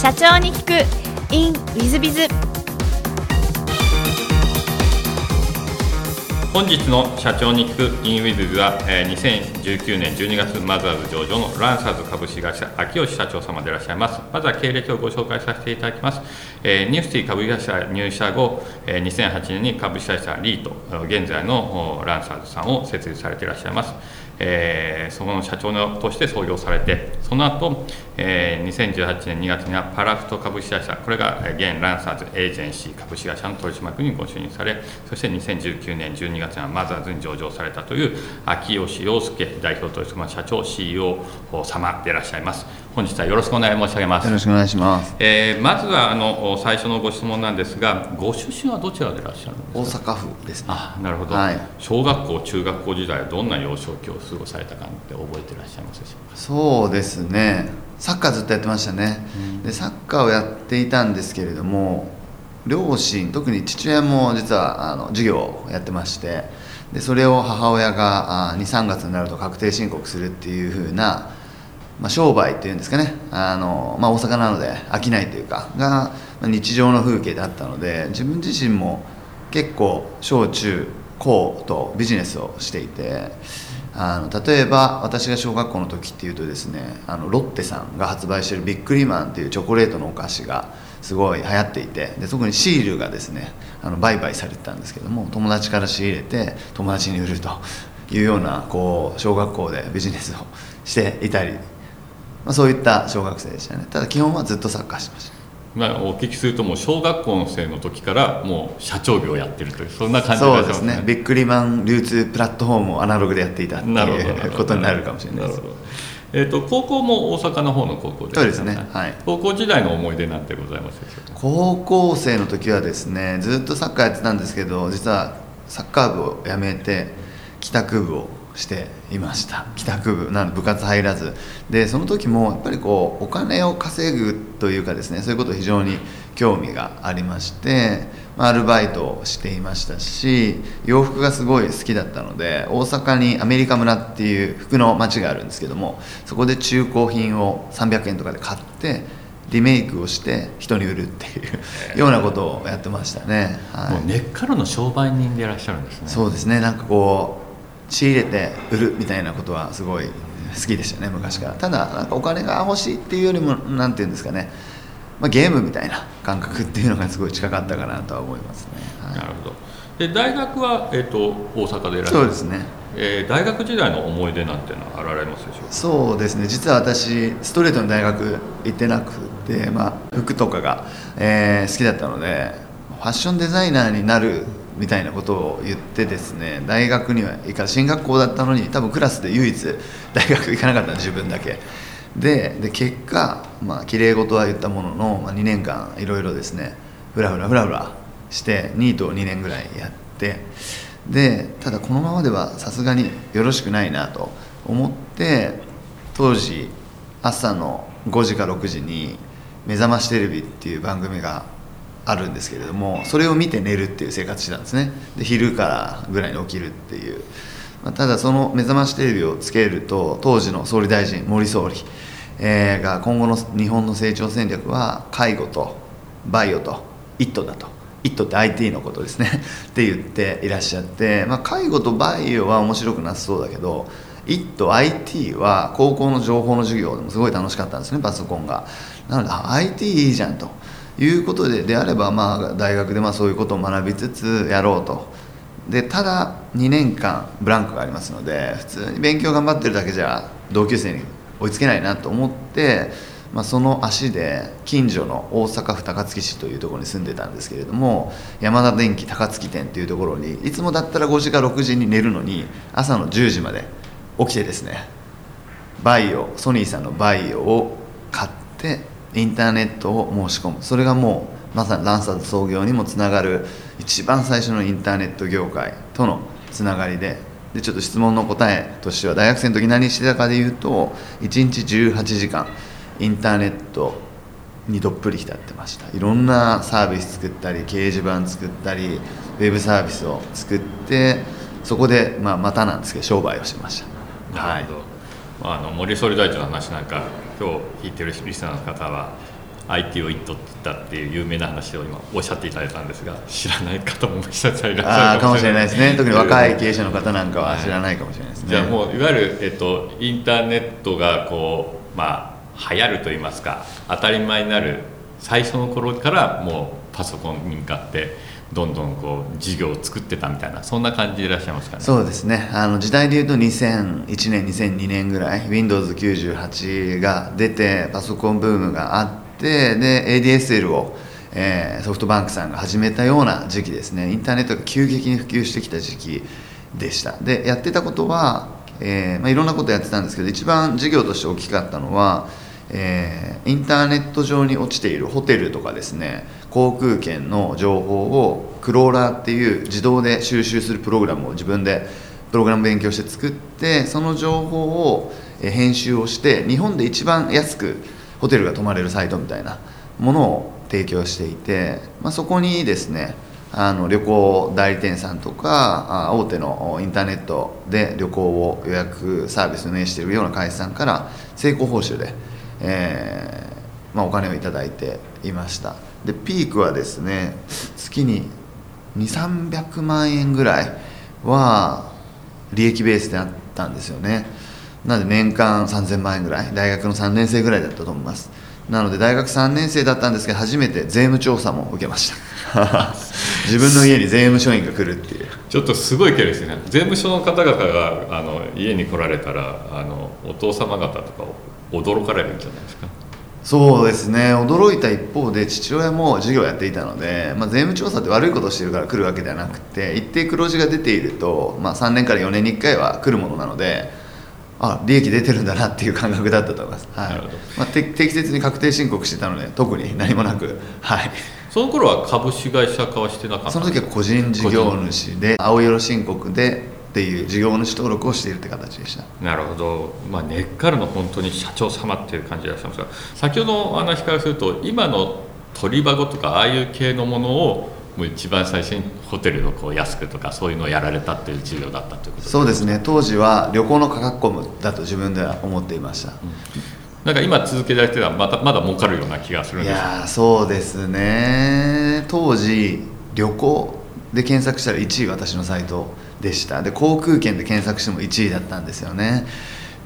社長に聞く。In ウィズビズ本日の社長に聞くインウィズは、えー、2019年12月マザーズ上場のランサーズ株式会社秋吉社長様でいらっしゃいます。まずは経歴をご紹介させていただきます、えー、ニュースティ株式会社入社後、えー、2008年に株式会社リート現在のランサーズさんを設立されていらっしゃいます。えー、そこの社長のとして創業されて、その後、えー、2018年2月にはパラフト株式会社、これが現ランサーズエージェンシー株式会社の取締役にご就任され、そして2019年12月にはマザーズに上場されたという秋吉洋介代表取締社長 CEO 様でいらっしゃいます。本日はよろしくお願い申し上げます。よろしくお願いします。えー、まずはあの最初のご質問なんですが、ご出身はどちらでいらっしゃるんですか？大阪府です、ね、あ、なるほど、はい。小学校中学校時代はどんな幼少期を過ごされたかって覚えていらっしゃいますでしょうか？そうですね。サッカーずっとやってましたね。うん、でサッカーをやっていたんですけれども、両親特に父親も実はあの授業をやってまして。でそれを母親が23月になると確定申告するっていうふうなまあ、商売っていうんですかね。あの、まあ、大阪なので飽きないというかが日常の風景だったので自分自身も結構小中高とビジネスをしていてあの例えば私が小学校の時っていうとですねあのロッテさんが発売してるビックリマンっていうチョコレートのお菓子がすごい流行っていてで特にシールがですねあの売買されてたんですけども友達から仕入れて友達に売るというようなこう小学校でビジネスをしていたりまあ、そういった小学生でしたね。ただ基本はずっとサッカーしてました。まあ、お聞きするともう小学校の生の時からもう社長業をやってるというそんな感じで、ね、そうですね。ビックリマン流通プラットフォームをアナログでやっていたっていうことになるかもしれないですえーと、高校も大阪の方の高校でそうですね、はい、高校時代の思い出なんてございますでしょうか？高校生の時はですねずっとサッカーやってたんですけど実はサッカー部を辞めて帰宅部をしていました。帰宅部な部活入らず。でその時もやっぱりこうお金を稼ぐというかですねそういうこと非常に興味がありまして、まあ、アルバイトをしていましたし洋服がすごい好きだったので大阪にアメリカ村っていう服の街があるんですけどもそこで中古品を300円とかで買ってリメイクをして人に売るっていうようなことをやってましたね、はい、もう根っからの商売人でいらっしゃるんですね。そうですね。なんかこう仕入れて売るみたいなことはすごい好きでしたね昔から。ただなんかお金が欲しいっていうよりも何て言うんですかね、まあ、ゲームみたいな感覚っていうのがすごい近かったかなとは思いますね、はい、なるほど。で大学は、えーと、大阪でいらっしゃる。そうですね、えー、大学時代の思い出なんていうのはあられますでしょうか？そうですね。実は私ストレートの大学行ってなくて、まあ、服とかが、えー、好きだったのでファッションデザイナーになるみたいなことを言ってですね大学には行か進学校だったのに多分クラスで唯一大学行かなかった自分だけ。でで結果まあ綺麗事は言ったものの、まあ、2年間いろいろですねふらふらふらふらしてニートを2年ぐらいやってでただこのままではさすがによろしくないなと思って当時朝の5時か6時に「目覚ましテレビ」っていう番組があるんですけれどもそれを見て寝るっていう生活してたんですね。で昼からぐらいに起きるっていう、まあ、ただその目覚ましテレビをつけると当時の総理大臣森総理、えー、が今後の日本の成長戦略は介護とバイオとイットだと。イットって IT のことですね。って言っていらっしゃって、まあ、介護とバイオは面白くなさそうだけどイット IT は高校の情報の授業でもすごい楽しかったんですねパソコンが。なので IT いいじゃんと。いうことでであればまあ大学でまあそういうことを学びつつやろうと。でただ2年間ブランクがありますので普通に勉強頑張ってるだけじゃ同級生に追いつけないなと思って、まあ、その足で近所の大阪府高槻市というところに住んでたんですけれども山田電機高槻店っていうところにいつもだったら5時か6時に寝るのに朝の10時まで起きてですねバイオソニーさんのバイオを買ってインターネットを申し込む。それがもうまさにランサーズ創業にもつながる一番最初のインターネット業界とのつながりで。でちょっと質問の答えとしては大学生の時何してたかでいうと1日18時間インターネットにどっぷり浸ってました。いろんなサービス作ったり掲示板作ったりウェブサービスを作ってそこで、まあ、またなんですけど商売をしました。はい。あの森総理大臣の話なんか今日聞いてるリスナーの方は IT を「イット」って言ったっていう有名な話を今おっしゃっていただいたんですが知らない方ももしかした。らいらっしゃるかもしれないですね。特に若い経営者の方なんかは知らないかもしれないですね、じゃあもういわゆる、えっと、インターネットがこうまあ流行ると言いますか当たり前になる最初の頃からもうパソコンに向かってどんどんこう事業を作ってたみたいなそんな感じでいらっしゃいますかね？そうですね。あの時代でいうと2001年2002年ぐらい Windows98 が出てパソコンブームがあってで ADSL を、えー、ソフトバンクさんが始めたような時期ですね。インターネットが急激に普及してきた時期でした。でやってたことは、えーまあ、いろんなことやってたんですけど一番事業として大きかったのはえー、インターネット上に落ちているホテルとかですね航空券の情報をクローラーっていう自動で収集するプログラムを自分でプログラム勉強して作ってその情報を編集をして日本で一番安くホテルが泊まれるサイトみたいなものを提供していて、まあ、そこにですねあの旅行代理店さんとか大手のインターネットで旅行を予約サービスを運営しているような会社さんから成功報酬でえー、まあ、お金を頂いていました。でピークはですね月に2300万円ぐらいは利益ベースであったんですよね。なので年間3000万円ぐらい大学の3年生ぐらいだったと思います。なので大学3年生だったんですけど初めて税務調査も受けました。自分の家に税務署員が来るっていう。ちょっとすごい経歴ですね。税務署の方々があの家に来られたらあのお父様方とか驚かれるんじゃないですか？そうですね。驚いた一方で父親も授業をやっていたので、まあ、税務調査って悪いことをしてるから来るわけではなくて一定黒字が出ていると、まあ、3年から4年に1回は来るものなのであ利益出てるんだなっていう感覚だったと思います、はい。まあ、適切に確定申告してたので特に何もなくはい。その頃は株式会社化はしてなかったその時は個人事業主で青色申告でっていう事業主登録をしているって形でした。なるほど、まあ、根っからの本当に社長様っていう感じでいらっしゃいますが先ほどの話からすると今の鳥箱とかああいう系のものをもう一番最初にホテルのこう安くとかそういうのをやられたっていう事業だったということそうですね。当時は旅行の価格コムだと自分では思っていました、うん、なんか今続けられてるのはまたまだ儲かるような気がするんですいやそうですね。当時旅行で検索したら1位私のサイトでした。で航空券で検索しても1位だったんですよね。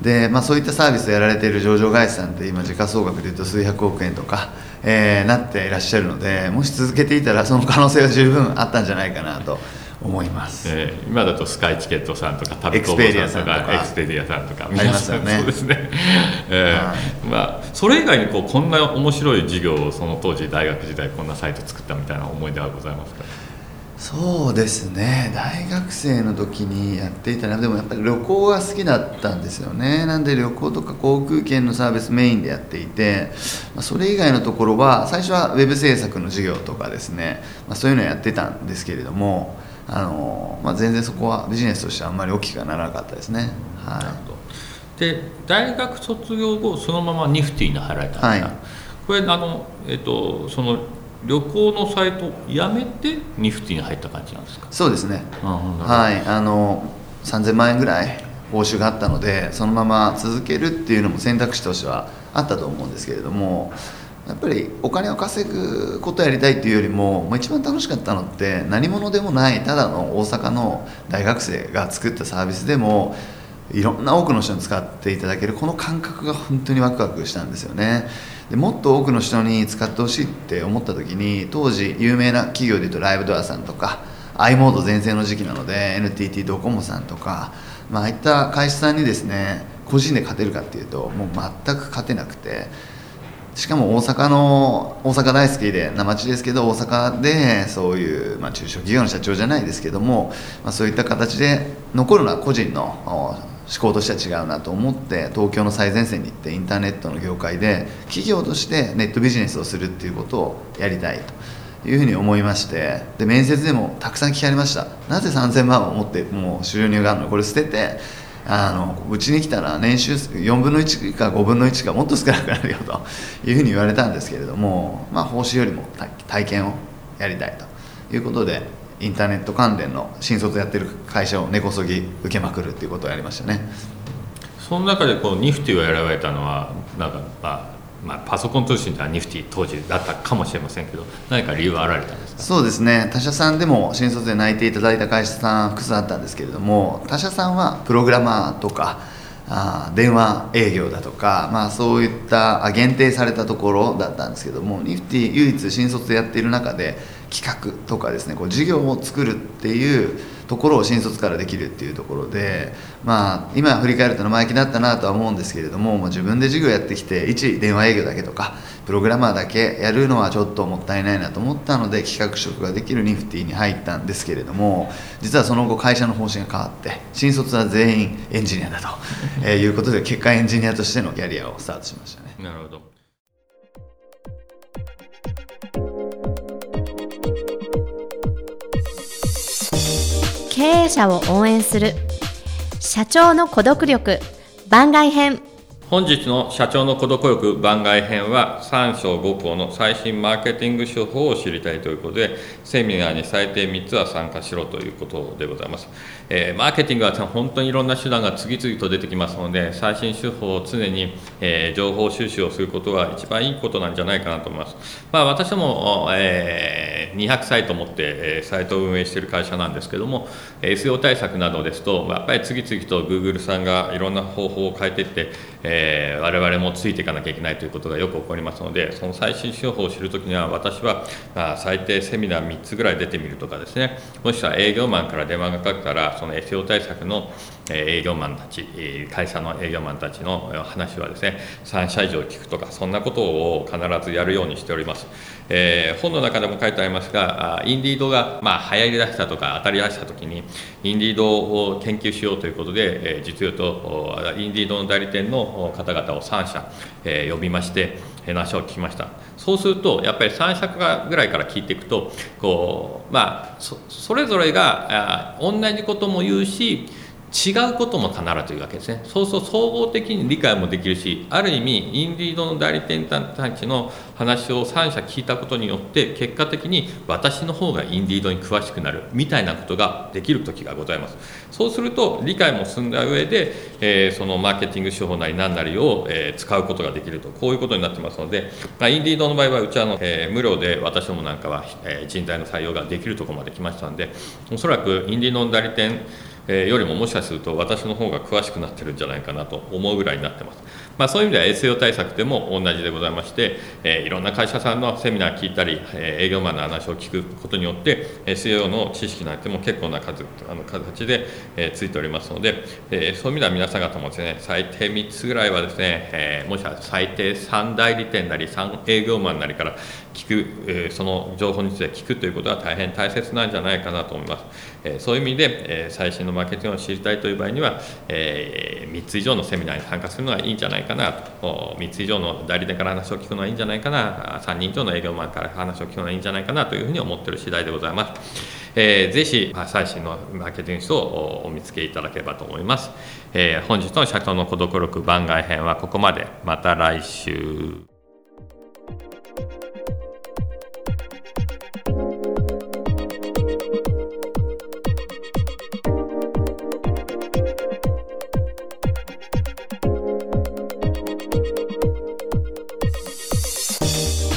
で、まあ、そういったサービスをやられている上場会社さんって今時価総額でいうと数百億円とか、えー、なっていらっしゃるのでもし続けていたらその可能性は十分あったんじゃないかなと思います、えー、今だとスカイチケットさんとか旅工房さんとかエクスペディアさんとかありますよね。そうですね、えー、はい、まあ、それ以外にこうこんな面白い事業をその当時大学時代こんなサイト作ったみたいな思い出はございますか？そうですね。大学生の時にやっていたらでもやっぱり旅行が好きだったんですよね。なんで旅行とか航空券のサービスメインでやっていて、まあ、それ以外のところは最初はウェブ制作の授業とかですね、まあ、そういうのをやってたんですけれどもあの、まあ、全然そこはビジネスとしてはあんまり大きくはならなかったですね。はい、で大学卒業後そのままニフティに入られたんですか、はい、これあの、えっと、その旅行のサイトやめてニフティに入った感じなんですか？そうですね。はい。あの3000万円ぐらい報酬があったのでそのまま続けるっていうのも選択肢としてはあったと思うんですけれどもやっぱりお金を稼ぐことをやりたいっていうよりも、まあ、一番楽しかったのって何者でもないただの大阪の大学生が作ったサービスでもいろんな多くの人に使っていただけるこの感覚が本当にワクワクしたんですよねでもっと多くの人に使ってほしいって思った時に当時有名な企業でいうとライブドアさんとか i モード全盛の時期なので NTT ドコモさんとか、まああいった会社さんにですね個人で勝てるかっていうともう全く勝てなくてしかも大阪の大阪大好きで生地ですけど大阪でそういう、まあ、中小企業の社長じゃないですけども、まあ、そういった形で残るのは個人の考としては違うなと思って東京の最前線に行ってインターネットの業界で企業としてネットビジネスをするっていうことをやりたいと。いうふうに思いましてで面接でもたくさん聞かれました。なぜ3000万を持ってもう収入があるの？これ捨ててあのうちに来たら年収4分の1か5分の1かもっと少なくなるよと。いうふうに言われたんですけれども、まあ、報酬よりも体験をやりたいと。いうことでインターネット関連の新卒やってる会社を根こそぎ受けまくるっていうことをやりましたね。その中でこうニフティを選ばれたのはなんか、まあ、まあ、パソコン通信ではニフティ当時だったかもしれませんけど何か理由はあられたんですか？そうですね。他社さんでも新卒で内定いただいた会社さん複数あったんですけれども他社さんはプログラマーとかあ電話営業だとか、まあ、そういった限定されたところだったんですけどもニフティ唯一新卒でやっている中で企画とかですねこう事業を作るっていうところを新卒からできるっていうところで、まあ、今振り返ると生意気だったなとは思うんですけれども、まあ、自分で事業やってきて一電話営業だけとかプログラマーだけやるのはちょっともったいないなと思ったので企画職ができるニフティに入ったんですけれども実はその後会社の方針が変わって新卒は全員エンジニアだと、えいうことで結果エンジニアとしてのキャリアをスタートしましたね。なるほど経営者を応援する。社長の孤独力番外編。本日の社長の孤独力番外編は3章5項の最新マーケティング手法を知りたいということでセミナーに最低3つは参加しろということでございます、えー、マーケティングは本当にいろんな手段が次々と出てきますので最新手法を常に、えー、情報収集をすることが一番いいことなんじゃないかなと思います、まあ、私も、えー、200サイト持って、えサイトを運営している会社なんですけども SEO 対策などですと、やっぱり次々と Google さんがいろんな方法を変えていって、えー、我々もついていかなきゃいけないということがよく起こりますのでその最新手法を知るときには私は、まあ、最低セミナー3つぐらい出てみるとかですね。もしくは営業マンから電話がかかったらその SEO 対策の営業マンたち会社の営業マンたちの話はですね3社以上聞くとかそんなことを必ずやるようにしております、えー、本の中でも書いてありますがインディードがまあ流行りだしたとか当たりだしたときにインディードを研究しようということで、え、実用とインディードの代理店の方々を3社、え、呼びまして話を聞きました。そうするとやっぱり3社ぐらいから聞いていくとこうまあそれぞれが同じことも言うし違うことも必ずというわけですね。そうそう総合的に理解もできるしある意味インディードの代理店たちの話を3社聞いたことによって結果的に私の方がインディードに詳しくなるみたいなことができる時がございます。そうすると理解も進んだ上で、えー、そのマーケティング手法なり何なりを、えー、使うことができると。こういうことになってますので、まあ、インディードの場合はうちはの、えー、無料で私どもなんかは、え人材の採用ができるところまで来ましたのでおそらくインディードの代理店えよりももしかすると私の方が詳しくなってるんじゃないかなと思うぐらいになってます。まあ、そういう意味では SEO 対策でも同じでございまして、えー、いろんな会社さんのセミナー聞いたり、えー、営業マンの話を聞くことによって SEO の知識なんても結構な数あの形で、えー、ついておりますので、えそういう意味では皆さん方もですね最低3つぐらいはですね、えもしくは最低3代理店なり3営業マンなりから聞く、えその情報について聞くということは大変大切なんじゃないかなと思います。えそういう意味で、え最新のマーケティングを知りたいという場合には、え3つ以上のセミナーに参加するのがいいんじゃないかなと3つ以上の代理店から話を聞くのはいいんじゃないかな3人以上の営業マンから話を聞くのはいいんじゃないかなというふうに思っている次第でございます。えー、ぜひ最新のマーケティング書をお見つけいただければと思います。え、本日の社長の孤独力番外編はここまで。また来週。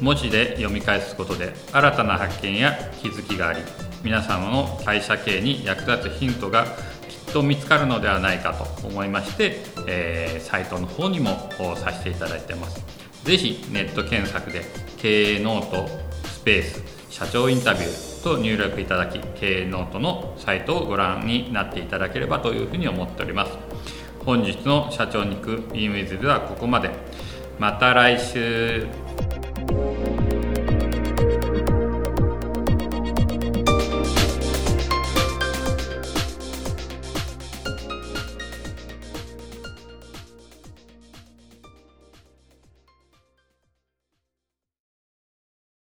文字で読み返すことで新たな発見や気づきがあり皆様の会社経営に役立つヒントがきっと見つかるのではないかと思いまして、えー、サイトの方にもさせていただいてます。是非ネット検索で経営ノートスペース社長インタビューと入力いただき経営ノートのサイトをご覧になっていただければというふうに思っております。本日の社長に行く e メイズではここまで。また来週。